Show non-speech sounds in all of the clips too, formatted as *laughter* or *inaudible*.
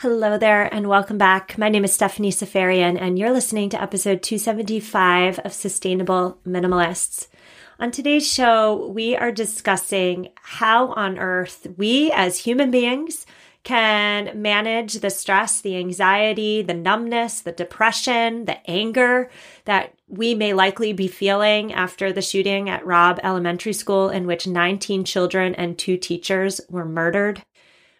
Hello there, and welcome back. My name is Stephanie Seferian, and you're listening to episode 275 of Sustainable Minimalists. On today's show, we are discussing how on earth we as human beings can manage the stress, the anxiety, the numbness, the depression, the anger that we may likely be feeling after the shooting at Robb Elementary School, in which 19 children and two teachers were murdered.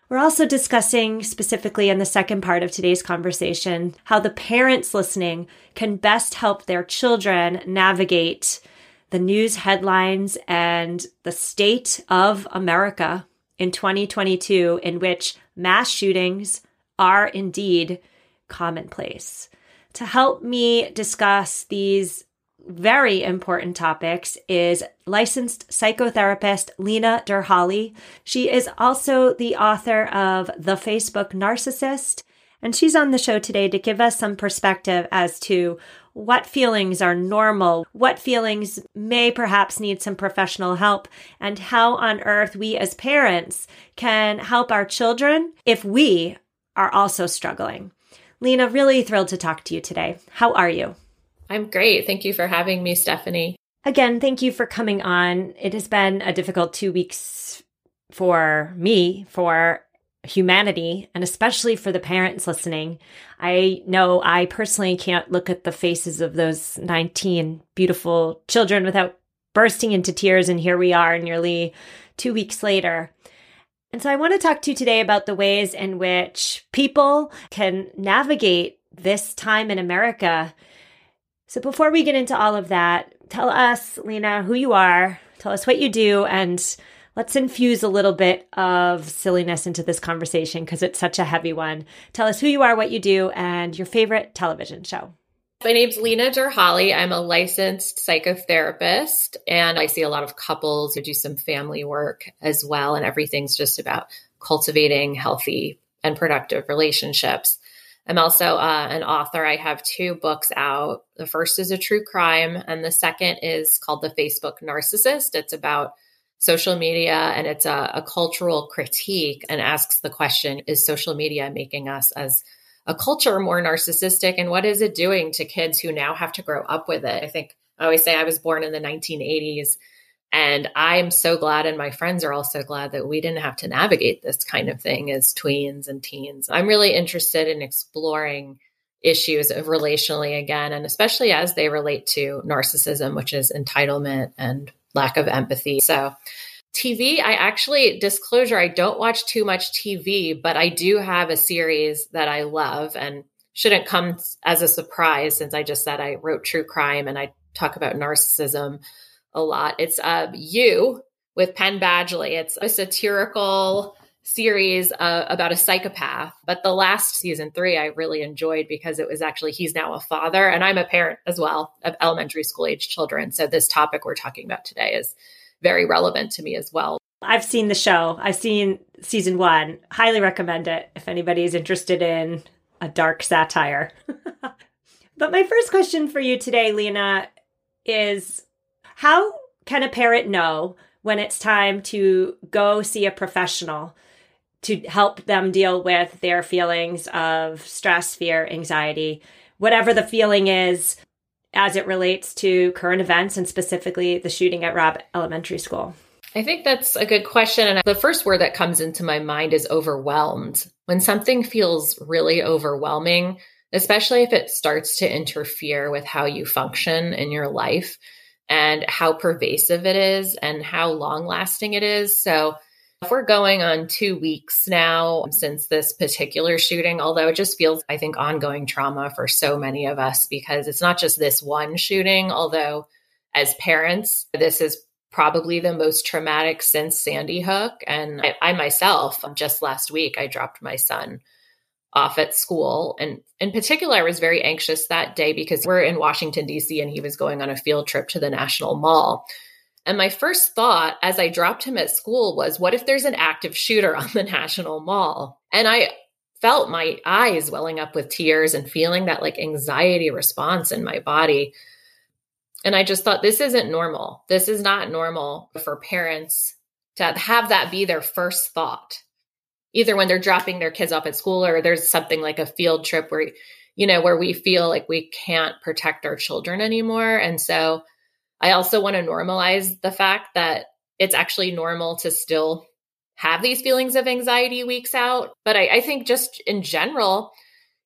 We're also discussing specifically in the second part of today's conversation how the parents listening can best help their children navigate the news headlines and the state of America in 2022, in which mass shootings are indeed commonplace. To help me discuss these very important topics is licensed psychotherapist Lena Derhally. She is also the author of The Facebook Narcissist, and she's on the show today to give us some perspective as to what feelings are normal, what feelings may perhaps need some professional help, and how on earth we as parents can help our children if we are also struggling. Lena, really thrilled to talk to you today. How are you? I'm great. Thank you for having me, Stephanie. Again, thank you for coming on. It has been a difficult two weeks for me, for humanity, and especially for the parents listening. I know I personally can't look at the faces of those 19 beautiful children without bursting into tears. And here we are nearly two weeks later. And so I want to talk to you today about the ways in which people can navigate this time in America so before we get into all of that, tell us, Lena, who you are, tell us what you do, and let's infuse a little bit of silliness into this conversation because it's such a heavy one. Tell us who you are, what you do, and your favorite television show. My name's Lena Derhally. I'm a licensed psychotherapist, and I see a lot of couples who do some family work as well. And everything's just about cultivating healthy and productive relationships. I'm also uh, an author. I have two books out. The first is a true crime, and the second is called The Facebook Narcissist. It's about social media and it's a, a cultural critique and asks the question Is social media making us as a culture more narcissistic? And what is it doing to kids who now have to grow up with it? I think I always say I was born in the 1980s and I'm so glad, and my friends are also glad that we didn't have to navigate this kind of thing as tweens and teens. I'm really interested in exploring issues of relationally again, and especially as they relate to narcissism, which is entitlement and lack of empathy. So, TV, I actually, disclosure, I don't watch too much TV, but I do have a series that I love and shouldn't come as a surprise since I just said I wrote true crime and I talk about narcissism a lot. It's uh, You with Penn Badgley. It's a satirical series uh, about a psychopath. But the last season three, I really enjoyed because it was actually he's now a father, and I'm a parent as well of elementary school age children. So this topic we're talking about today is very relevant to me as well. I've seen the show. I've seen season one. Highly recommend it if anybody is interested in a dark satire. *laughs* but my first question for you today, Lena, is how can a parent know when it's time to go see a professional to help them deal with their feelings of stress, fear, anxiety, whatever the feeling is as it relates to current events and specifically the shooting at Robb Elementary School? I think that's a good question. And the first word that comes into my mind is overwhelmed. When something feels really overwhelming, especially if it starts to interfere with how you function in your life, and how pervasive it is and how long lasting it is. So, if we're going on two weeks now since this particular shooting, although it just feels, I think, ongoing trauma for so many of us because it's not just this one shooting, although as parents, this is probably the most traumatic since Sandy Hook. And I, I myself, just last week, I dropped my son off at school. And in particular, I was very anxious that day because we're in Washington, D.C., and he was going on a field trip to the National Mall. And my first thought as I dropped him at school was, what if there's an active shooter on the *laughs* National Mall? And I felt my eyes welling up with tears and feeling that like anxiety response in my body. And I just thought, this isn't normal. This is not normal for parents to have that be their first thought either when they're dropping their kids off at school or there's something like a field trip where you know where we feel like we can't protect our children anymore. And so i also want to normalize the fact that it's actually normal to still have these feelings of anxiety weeks out. But I, I think just in general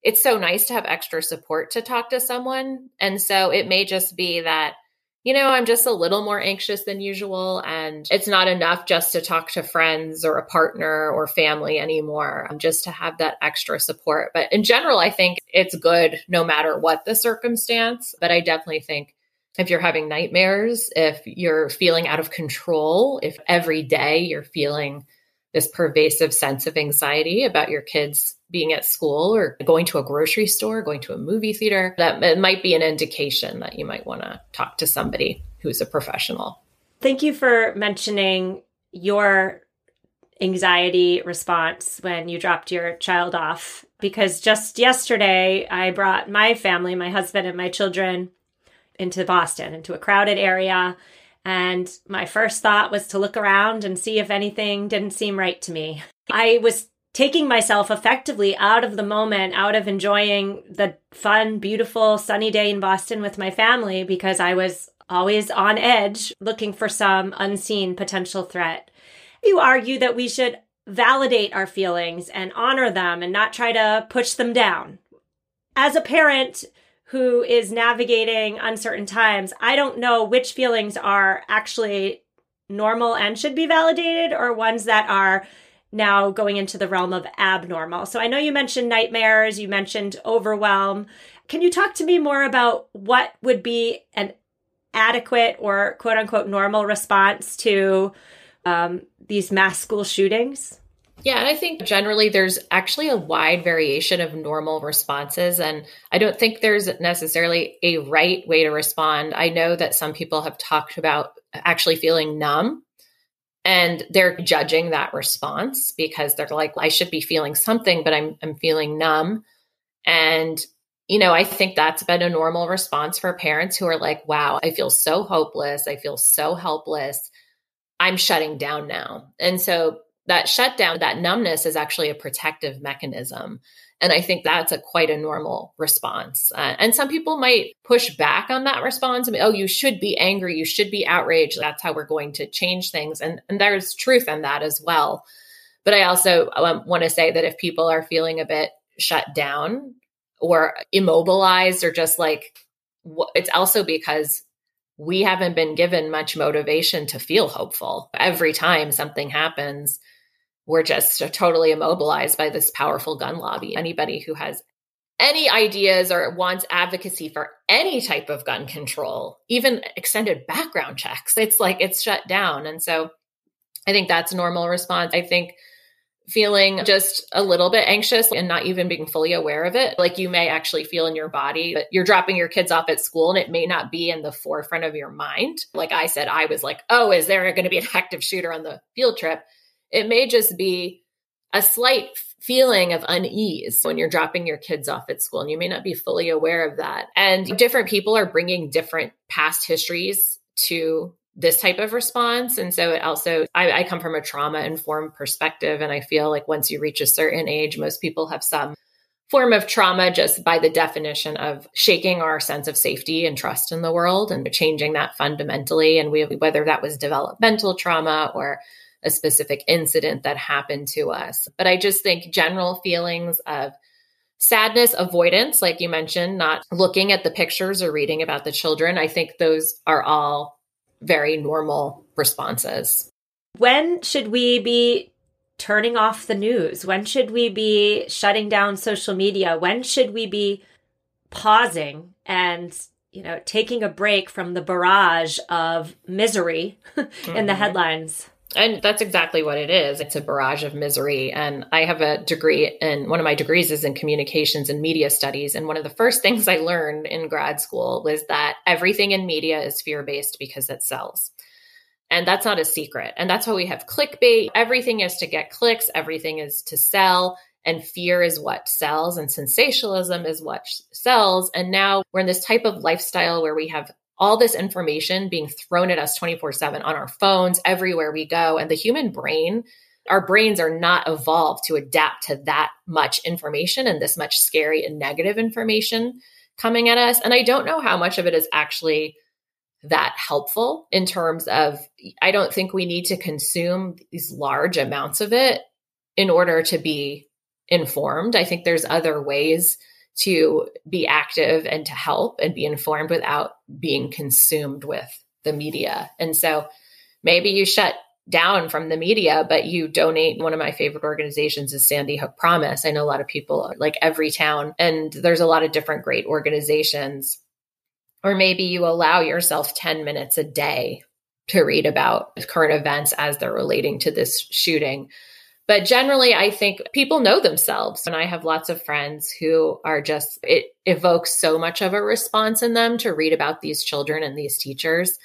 it's so nice to have extra support to talk to someone. And so it may just be that you know, I'm just a little more anxious than usual. And it's not enough just to talk to friends or a partner or family anymore, um, just to have that extra support. But in general, I think it's good no matter what the circumstance. But I definitely think if you're having nightmares, if you're feeling out of control, if every day you're feeling this pervasive sense of anxiety about your kids being at school or going to a grocery store, going to a movie theater, that it might be an indication that you might want to talk to somebody who's a professional. Thank you for mentioning your anxiety response when you dropped your child off because just yesterday I brought my family, my husband and my children into Boston, into a crowded area. And my first thought was to look around and see if anything didn't seem right to me. I was taking myself effectively out of the moment, out of enjoying the fun, beautiful, sunny day in Boston with my family because I was always on edge looking for some unseen potential threat. You argue that we should validate our feelings and honor them and not try to push them down. As a parent who is navigating uncertain times, I don't know which feelings are actually normal and should be validated or ones that are now going into the realm of abnormal. So I know you mentioned nightmares, you mentioned overwhelm. Can you talk to me more about what would be an adequate or quote unquote normal response to um, these mass school shootings? Yeah, and I think generally there's actually a wide variation of normal responses. And I don't think there's necessarily a right way to respond. I know that some people have talked about actually feeling numb and they're judging that response because they're like i should be feeling something but i'm i'm feeling numb and you know i think that's been a normal response for parents who are like wow i feel so hopeless i feel so helpless i'm shutting down now and so that shutdown that numbness is actually a protective mechanism and I think that's a quite a normal response. Uh, and some people might push back on that response. I mean, oh, you should be angry. You should be outraged. That's how we're going to change things. And, and there's truth in that as well. But I also um, want to say that if people are feeling a bit shut down or immobilized or just like, it's also because we haven't been given much motivation to feel hopeful. Every time something happens, we're just totally immobilized by this powerful gun lobby. Anybody who has any ideas or wants advocacy for any type of gun control, even extended background checks, it's like it's shut down. And so I think that's a normal response. I think feeling just a little bit anxious and not even being fully aware of it. Like you may actually feel in your body that you're dropping your kids off at school and it may not be in the forefront of your mind. Like I said, I was like, oh, is there going to be an active shooter on the field trip? It may just be a slight feeling of unease when you're dropping your kids off at school and you may not be fully aware of that. And different people are bringing different past histories to this type of response. And so it also, I, I come from a trauma informed perspective. And I feel like once you reach a certain age, most people have some form of trauma just by the definition of shaking our sense of safety and trust in the world and changing that fundamentally. And we, whether that was developmental trauma or a specific incident that happened to us. But I just think general feelings of sadness, avoidance, like you mentioned, not looking at the pictures or reading about the children, I think those are all very normal responses. When should we be turning off the news? When should we be shutting down social media? When should we be pausing and you know taking a break from the barrage of misery mm-hmm. *laughs* in the mm-hmm. headlines? And that's exactly what it is. It's a barrage of misery. And I have a degree, and one of my degrees is in communications and media studies. And one of the first *laughs* things I learned in grad school was that everything in media is fear based because it sells. And that's not a secret. And that's why we have clickbait. Everything is to get clicks, everything is to sell. And fear is what sells, and sensationalism is what sells. And now we're in this type of lifestyle where we have all this information being thrown at us 24 7 on our phones, everywhere we go. And the human brain, our brains are not evolved to adapt to that much information and this much scary and negative information coming at us. And I don't know how much of it is actually that helpful in terms of, I don't think we need to consume these large amounts of it in order to be informed. I think there's other ways to be active and to help and be informed without being consumed with the media. And so maybe you shut down from the media, but you donate. One of my favorite organizations is Sandy Hook Promise. I know a lot of people like Everytown, and there's a lot of different great organizations. Or maybe you allow yourself 10 minutes a day to read about current events as they're relating to this shooting. But generally, I think people know themselves. And I have lots of friends who are just, it evokes so much of a response in them to read about these children and these teachers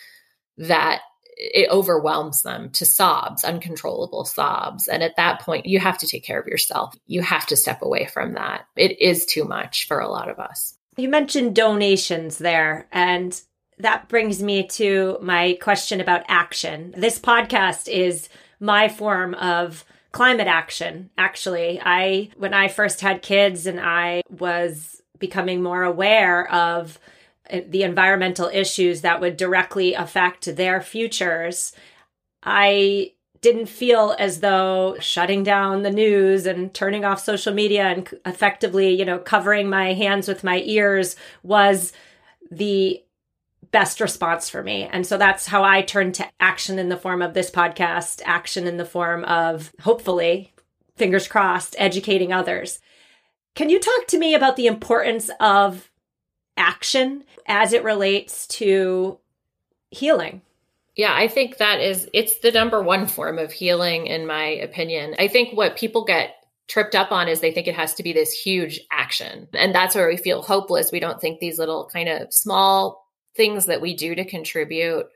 that it overwhelms them to sobs, uncontrollable sobs. And at that point, you have to take care of yourself. You have to step away from that. It is too much for a lot of us. You mentioned donations there, and that brings me to my question about action. This podcast is my form of climate action, actually. I, when I first had kids and I was becoming more aware of eh, the environmental issues that would directly affect their futures, I didn't feel as though shutting down the news and turning off social media and effectively, you know, covering my hands with my ears was the best response for me. And so that's how I turn to action in the form of this podcast, action in the form of hopefully, fingers crossed, educating others. Can you talk to me about the importance of action as it relates to healing. Yeah, I think that is it's the number one *laughs* form of healing in my opinion. I think what people get tripped up on is they think it has to be this huge action. And that's where we feel hopeless. We don't think these little kind of small things that we do to contribute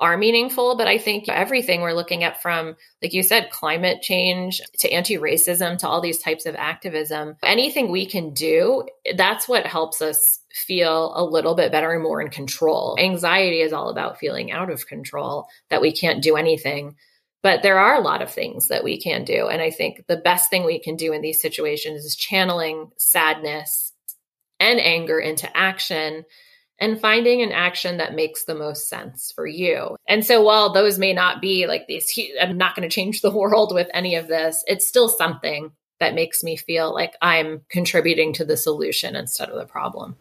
are meaningful. But I think everything we're looking at from, like you said, climate change to anti racism to all these types of activism, anything we can do, that's what helps us feel a little bit better and more in control. Anxiety is all about feeling out of control, that we can't do anything. But there are a lot of things that we can do. And I think the best thing we can do in these situations is channeling sadness and anger into action and finding an action that makes the most sense for you. And so while those may not be like these, I'm not going to change the *laughs* world with any of this, it's still something that makes me feel like I'm contributing to the solution instead of the problem.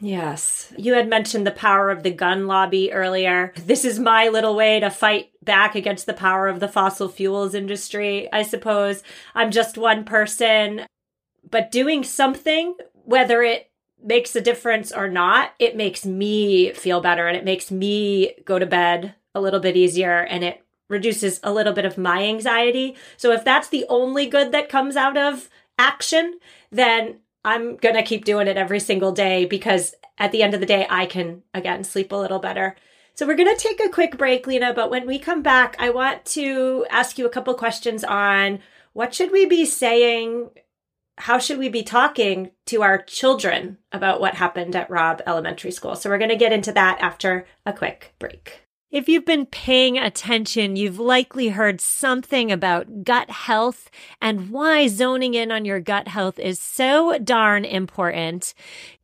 Yes. You had mentioned the power of the gun lobby earlier. This is my little way to fight back against the power of the fossil fuels industry, I suppose. I'm just one person, but doing something, whether it makes a difference or not, it makes me feel better and it makes me go to bed a little bit easier and it reduces a little bit of my anxiety. So if that's the only good that comes out of action, then I'm going to keep doing it every single day because at the end of the day, I can again sleep a little better. So we're going to take a quick break, Lena, but when we come back, I want to ask you a couple questions on what should we be saying how should we be talking to our children about what happened at Robb Elementary School? So we're going to get into that after a quick break. If you've been paying attention, you've likely heard something about gut health and why zoning in on your gut health is so darn important.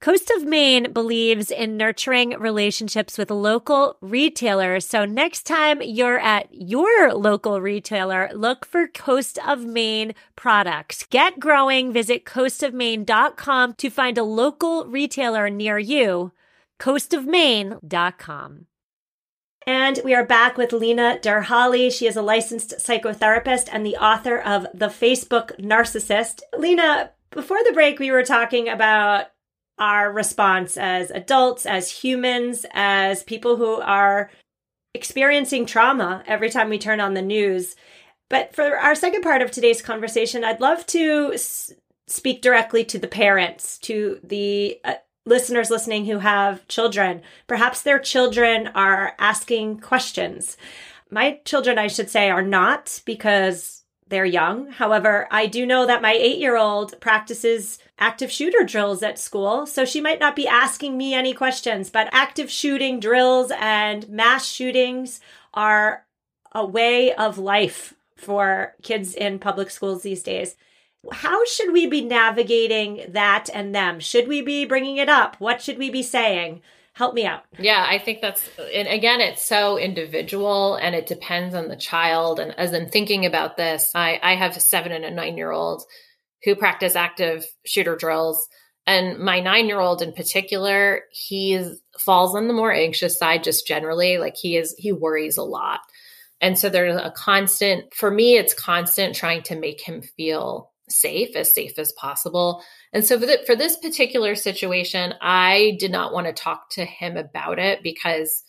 Coast of Maine believes in nurturing relationships with local retailers. So next time you're at your local retailer, look for Coast of Maine products. Get growing. Visit coastofmaine.com to find a local retailer near you. coastofmaine.com. And we are back with Lena Derhally. She is a licensed psychotherapist and the author of The Facebook Narcissist. Lena, before the break, we were talking about our response as adults, as humans, as people who are experiencing trauma every time we turn on the news. But for our second part of today's conversation, I'd love to speak directly to the parents, to the uh, listeners listening who have children. Perhaps their children are asking questions. My children, I should say, are not because they're young. However, I do know that my eight year old practices active shooter drills at school. So she might not be asking me any questions, but active shooting drills and mass shootings are a way of life for kids in public schools these days. How should we be navigating that and them? Should we be bringing it up? What should we be saying? Help me out. Yeah, I think that's, and again, it's so individual and it depends on the child. And as I'm thinking about this, I, I have a seven and a nine year old who practice active shooter drills. And my nine year old in particular, he falls on the more anxious side just generally. Like he is, he worries a lot. And so there's a constant, for me, it's constant trying to make him feel safe, as safe as possible. And so for, the, for this particular situation, I did not want to talk to him about it because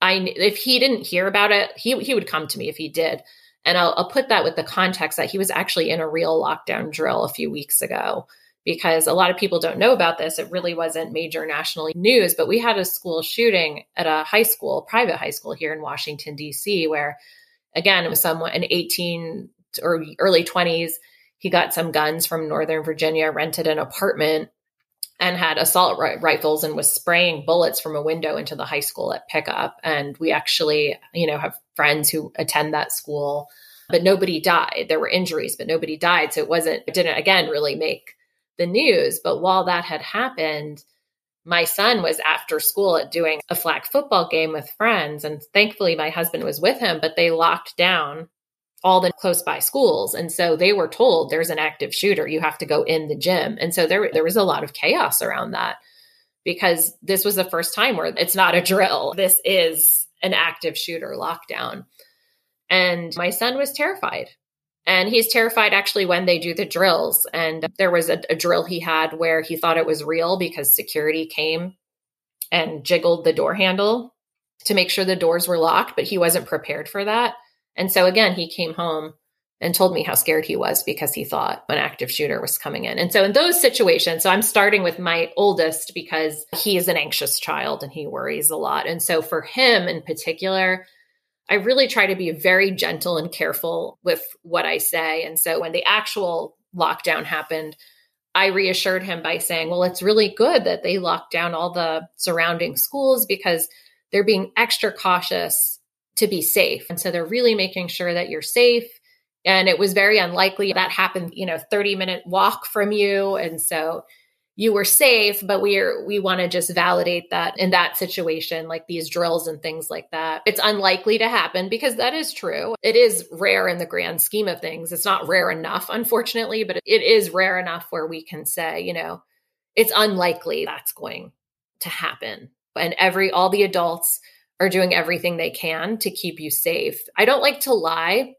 I if he didn't hear about it, he he would come to me if he did. And I'll, I'll put that with the context that he was actually in a real lockdown drill a few weeks ago because a lot of people don't know about this. It really wasn't major national news, but we had a school shooting at a high school, private high school here in Washington, D.C., where again, it was someone, an 18 or early 20s he got some guns from Northern Virginia, rented an apartment, and had assault rifles and was spraying bullets from a window into the high school at pickup. And we actually, you know, have friends who attend that school, but nobody died. There were injuries, but nobody died. So it wasn't, it didn't, again, really make the news. But while that had happened, my son was after school at doing a flag football game with friends. And thankfully, my husband was with him, but they locked down all the close by schools. And so they were told there's an active shooter, you have to go in the gym. And so there, there was a lot of chaos around that because this was the first time where it's not a drill. This is an active shooter lockdown. And my son was terrified. And he's terrified actually when they do the drills. And there was a, a drill he had where he thought it was real because security came and jiggled the door handle to make sure the doors were locked, but he wasn't prepared for that. And so again, he came home and told me how scared he was because he thought an active shooter was coming in. And so in those situations, so I'm starting with my oldest because he is an anxious child and he worries a lot. And so for him in particular, I really try to be very gentle and careful with what I say. And so when the actual lockdown happened, I reassured him by saying, well, it's really good that they locked down all the surrounding schools because they're being extra cautious to be safe. And so they're really making sure that you're safe. And it was very unlikely that happened, you know, 30 minute walk from you. And so you were safe, but we're, we want to just validate that in that situation, like these drills and things like that. It's unlikely to happen because that is true. It is rare in the grand scheme of things. It's not rare enough, unfortunately, but it is rare enough where we can say, you know, it's unlikely that's going to happen. And every, all the adults, are doing everything they can to keep you safe. I don't like to lie.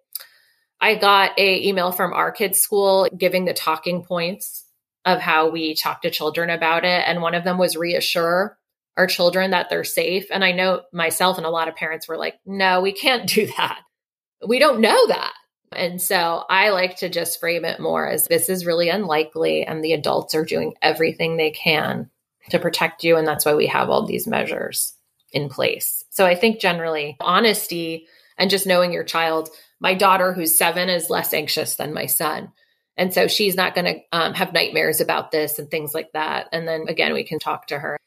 I got a email from our kids' school giving the talking points of how we talk to children about it. And one of them was reassure our children that they're safe. And I know myself and a lot of parents were like, no, we can't do that. We don't know that. And so I like to just frame it more as this is really unlikely, and the adults are doing everything they can to protect you. And that's why we have all these measures in place. So I think generally honesty and just knowing your child. My daughter, who's seven, is less anxious than my son. And so she's not going to um, have nightmares about this and things like that. And then again, we can talk to her.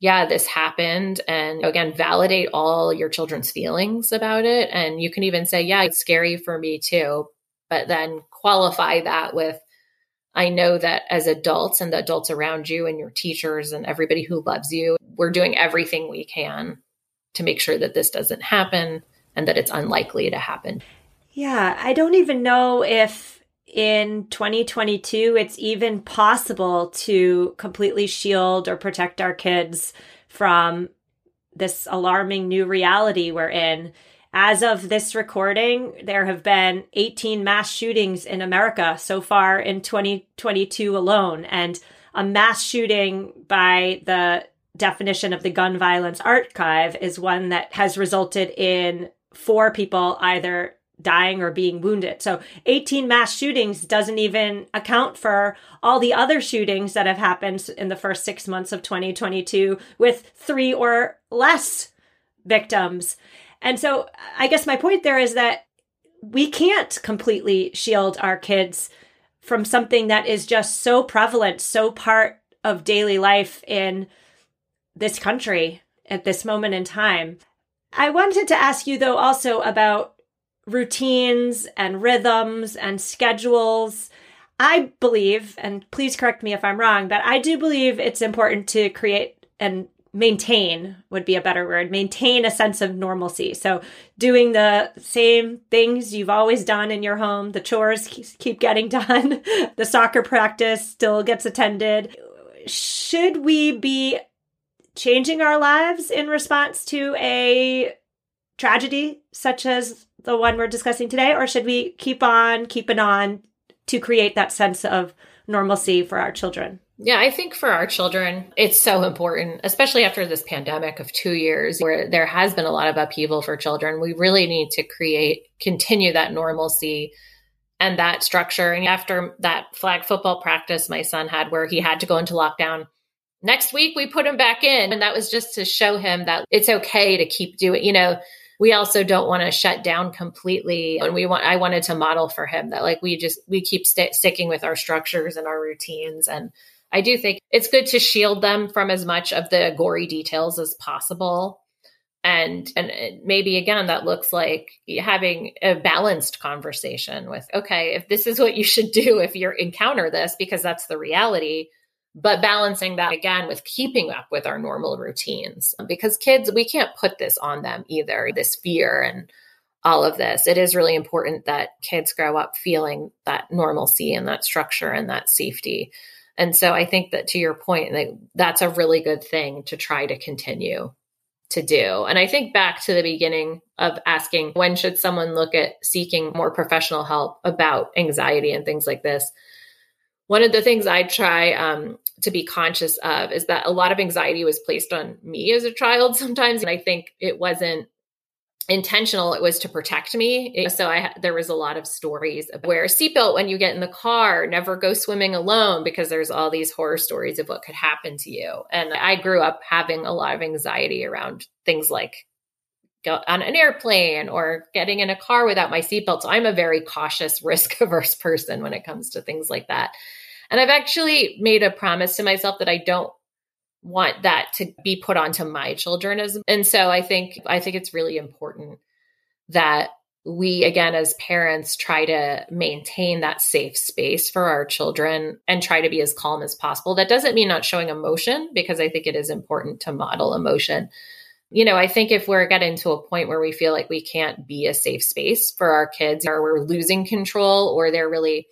Yeah, this happened. And again, validate all your children's feelings about it. And you can even say, yeah, it's scary for me too. But then qualify that with, I know that as adults and the adults around you and your teachers and everybody who loves you, we're doing everything we can to make sure that this doesn't happen and that it's unlikely to happen. Yeah, I don't even know if in 2022 it's even possible to completely shield or protect our kids from this alarming new reality we're in. As of this recording, there have been 18 mass shootings in America so far in 2022 alone. And a mass shooting by the definition of the gun violence archive is one that has resulted in four people either dying or being wounded. So 18 mass shootings doesn't even account for all the other shootings that have happened in the first six months of 2022 with three or less victims. And so I guess my point there is that we can't completely shield our kids from something that is just so prevalent, so part of daily life in this country at this moment in time. I wanted to ask you, though, also about routines and rhythms and schedules. I believe, and please correct me if I'm wrong, but I do believe it's important to create and maintain would be a better word maintain a sense of normalcy so doing the same things you've always done in your home the chores keep getting *laughs* done the soccer practice still gets attended should we be changing our lives in response to a tragedy such as the one we're discussing today, or should we keep on keeping on to create that sense of normalcy for our children? Yeah, I think for our children, it's so important, especially after this pandemic of two years where there has been a lot of upheaval for children. We really need to create, continue that normalcy and that structure. And after that flag football practice my son had where he had to go into lockdown, next week we put him back in. And that was just to show him that it's okay to keep doing, you know, we also don't want to shut down completely. And we want, I wanted to model for him that like we just, we keep st- sticking with our structures and our routines. And I do think it's good to shield them from as much of the gory details as possible. And, and maybe again, that looks like having a balanced conversation with, okay, if this is what you should do if you encounter this, because that's the reality, but balancing that again with keeping up with our normal routines because kids we can't put this on them either this fear and all of this. It is really important that kids grow up feeling that normalcy and that structure and that safety. And so i think that to your point that that's a really good thing to try to continue to do. And i think back to the beginning of asking when should someone look at seeking more professional help about anxiety and things like this? One of the things I try um, to be conscious of is that a lot of anxiety was placed on me as a child *laughs* sometimes. And I think it wasn't intentional. It was to protect me. So i there was a lot of stories where seatbelt when you get in the car. Never go swimming alone because there's all these horror stories of what could happen to you. And i grew up having a lot of anxiety around things like go on an airplane or getting in a car without my seatbelt. So i'm a very cautious *laughs* risk averse person when it comes to things like that and I've actually made a promise to myself that I don't want that to be put onto my children as and so I think I think it's really important that we again as parents try to maintain that safe space for our children and try to be as calm as possible. That doesn't mean not showing emotion because I think it is important to model emotion. You know, I think if we're getting to a point where we feel like we can't be a safe space for our kids or we're losing control or they're really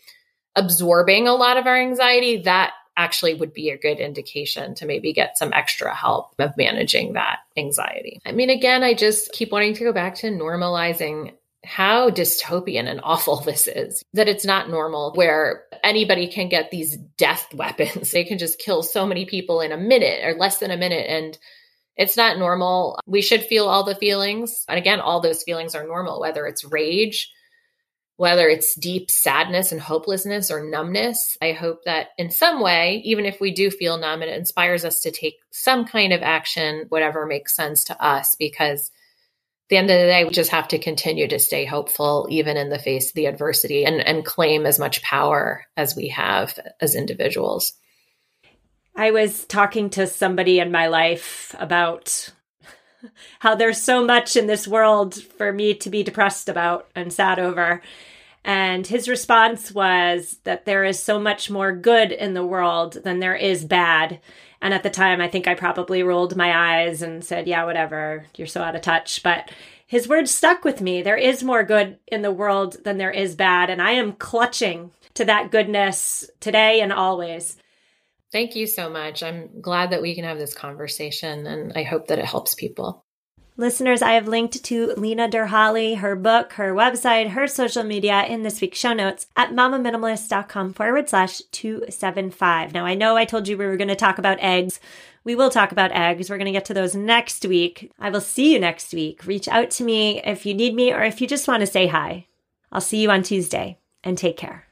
absorbing a lot of our anxiety, that actually would be a good indication to maybe get some extra help of managing that anxiety. I mean, again, I just keep wanting to go back to normalizing how dystopian and *laughs* awful this is. That it's not normal where anybody can get these death *laughs* weapons. They can just kill so many people in a minute or less than a minute. And it's not normal. We should feel all the feelings. And again, all those feelings are normal, whether it's rage, whether it's deep sadness and hopelessness or numbness. I hope that in some way, even if we do feel numb, it inspires us to take some kind of action, whatever makes sense to us, because at the end of the day, we just have to continue to stay hopeful, even in the face of the adversity, and, and claim as much power as we have as individuals. I was talking to somebody in my life about *laughs* how there's so much in this world for me to be depressed about and sad over. And his response was that there is so much more good in the world than there is bad. And at the time, I think I probably rolled my eyes and said, Yeah, whatever, you're so out of touch. But his words stuck with me. There is more good in the world than there is bad. And I am clutching to that goodness today and always. Thank you so much. I'm glad that we can have this conversation and I hope that it helps people. Listeners, I have linked to Lena Derhally, her book, her website, her social media in this week's show notes at mamaminimalist.com forward slash 275. Now, I know I told you we were going to talk about eggs. We will talk about eggs. We're going to get to those next week. I will see you next week. Reach out to me if you need me or if you just want to say hi. I'll see you on Tuesday and take care.